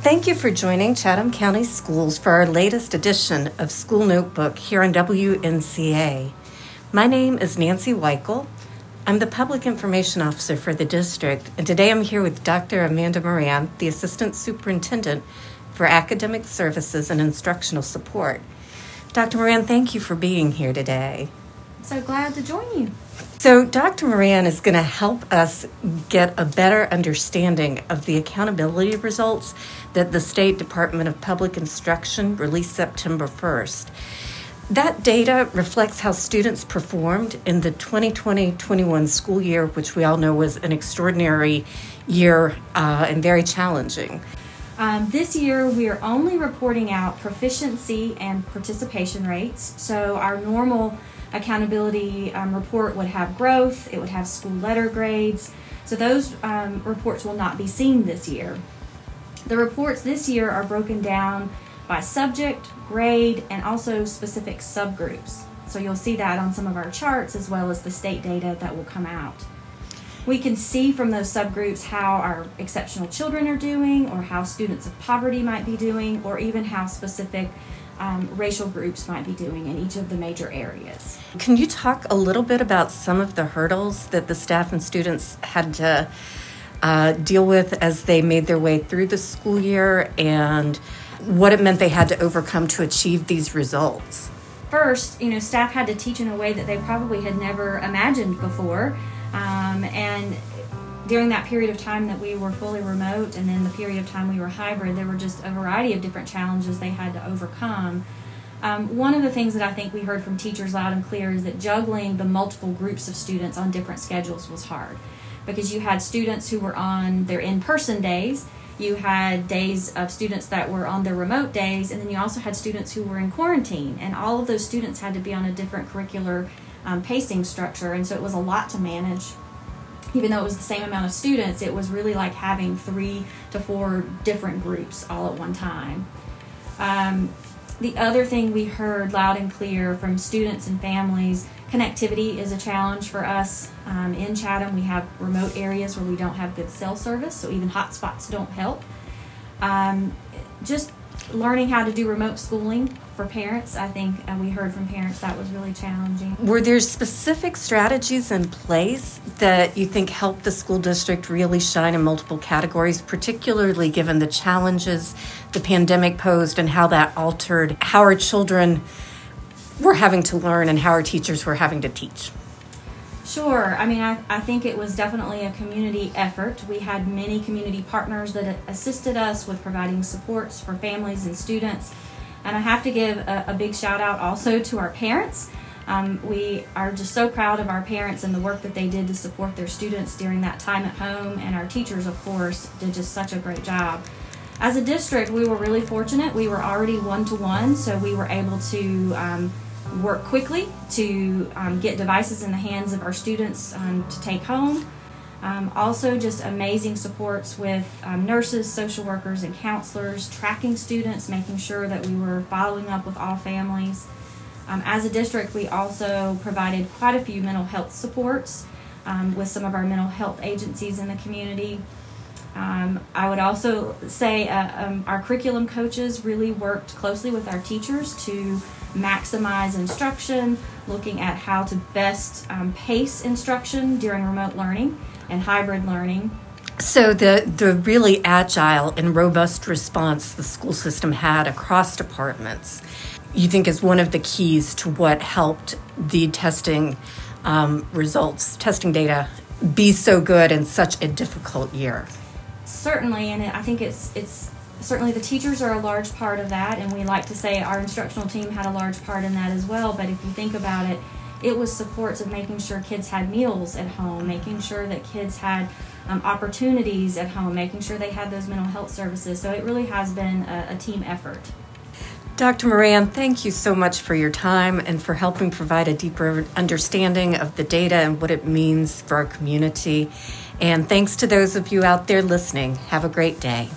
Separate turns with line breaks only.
Thank you for joining Chatham County Schools for our latest edition of School Notebook here on WNCA. My name is Nancy Wykle. I'm the Public Information Officer for the district, and today I'm here with Dr. Amanda Moran, the Assistant Superintendent for Academic Services and Instructional Support. Dr. Moran, thank you for being here today.
So glad to join you.
So, Dr. Moran is going to help us get a better understanding of the accountability results that the State Department of Public Instruction released September 1st. That data reflects how students performed in the 2020 21 school year, which we all know was an extraordinary year uh, and very challenging.
Um, this year, we are only reporting out proficiency and participation rates. So, our normal accountability um, report would have growth, it would have school letter grades. So those um, reports will not be seen this year. The reports this year are broken down by subject, grade, and also specific subgroups. So you'll see that on some of our charts as well as the state data that will come out. We can see from those subgroups how our exceptional children are doing, or how students of poverty might be doing, or even how specific um, racial groups might be doing in each of the major areas.
Can you talk a little bit about some of the hurdles that the staff and students had to uh, deal with as they made their way through the school year and what it meant they had to overcome to achieve these results?
First, you know, staff had to teach in a way that they probably had never imagined before. Um, and during that period of time that we were fully remote and then the period of time we were hybrid, there were just a variety of different challenges they had to overcome. Um, one of the things that I think we heard from teachers loud and clear is that juggling the multiple groups of students on different schedules was hard because you had students who were on their in person days, you had days of students that were on their remote days, and then you also had students who were in quarantine, and all of those students had to be on a different curricular um, pacing structure, and so it was a lot to manage even though it was the same amount of students, it was really like having three to four different groups all at one time. Um, the other thing we heard loud and clear from students and families connectivity is a challenge for us um, in Chatham. We have remote areas where we don't have good cell service, so even hotspots don't help. Um, just learning how to do remote schooling for parents. I think uh, we heard from parents that was really challenging.
Were there specific strategies in place that you think helped the school district really shine in multiple categories, particularly given the challenges the pandemic posed and how that altered how our children were having to learn and how our teachers were having to teach?
Sure. I mean, I, I think it was definitely a community effort. We had many community partners that assisted us with providing supports for families and students. And I have to give a, a big shout out also to our parents. Um, we are just so proud of our parents and the work that they did to support their students during that time at home. And our teachers, of course, did just such a great job. As a district, we were really fortunate. We were already one to one, so we were able to. Um, work quickly to um, get devices in the hands of our students um, to take home. Um, also, just amazing supports with um, nurses, social workers, and counselors, tracking students, making sure that we were following up with all families. Um, as a district, we also provided quite a few mental health supports um, with some of our mental health agencies in the community. I would also say uh, our curriculum coaches really worked closely with our teachers to maximize instruction, looking at how to best um, pace instruction during remote learning and hybrid learning.
So the the really agile and robust response the school system had across departments, you think is one of the keys to what helped the testing um, results, testing data, be so good in such a difficult year.
Certainly, and I think it's it's certainly the teachers are a large part of that, and we like to say our instructional team had a large part in that as well. But if you think about it, it was supports of making sure kids had meals at home, making sure that kids had um, opportunities at home, making sure they had those mental health services. So it really has been a, a team effort.
Dr. Moran, thank you so much for your time and for helping provide a deeper understanding of the data and what it means for our community. And thanks to those of you out there listening. Have a great day.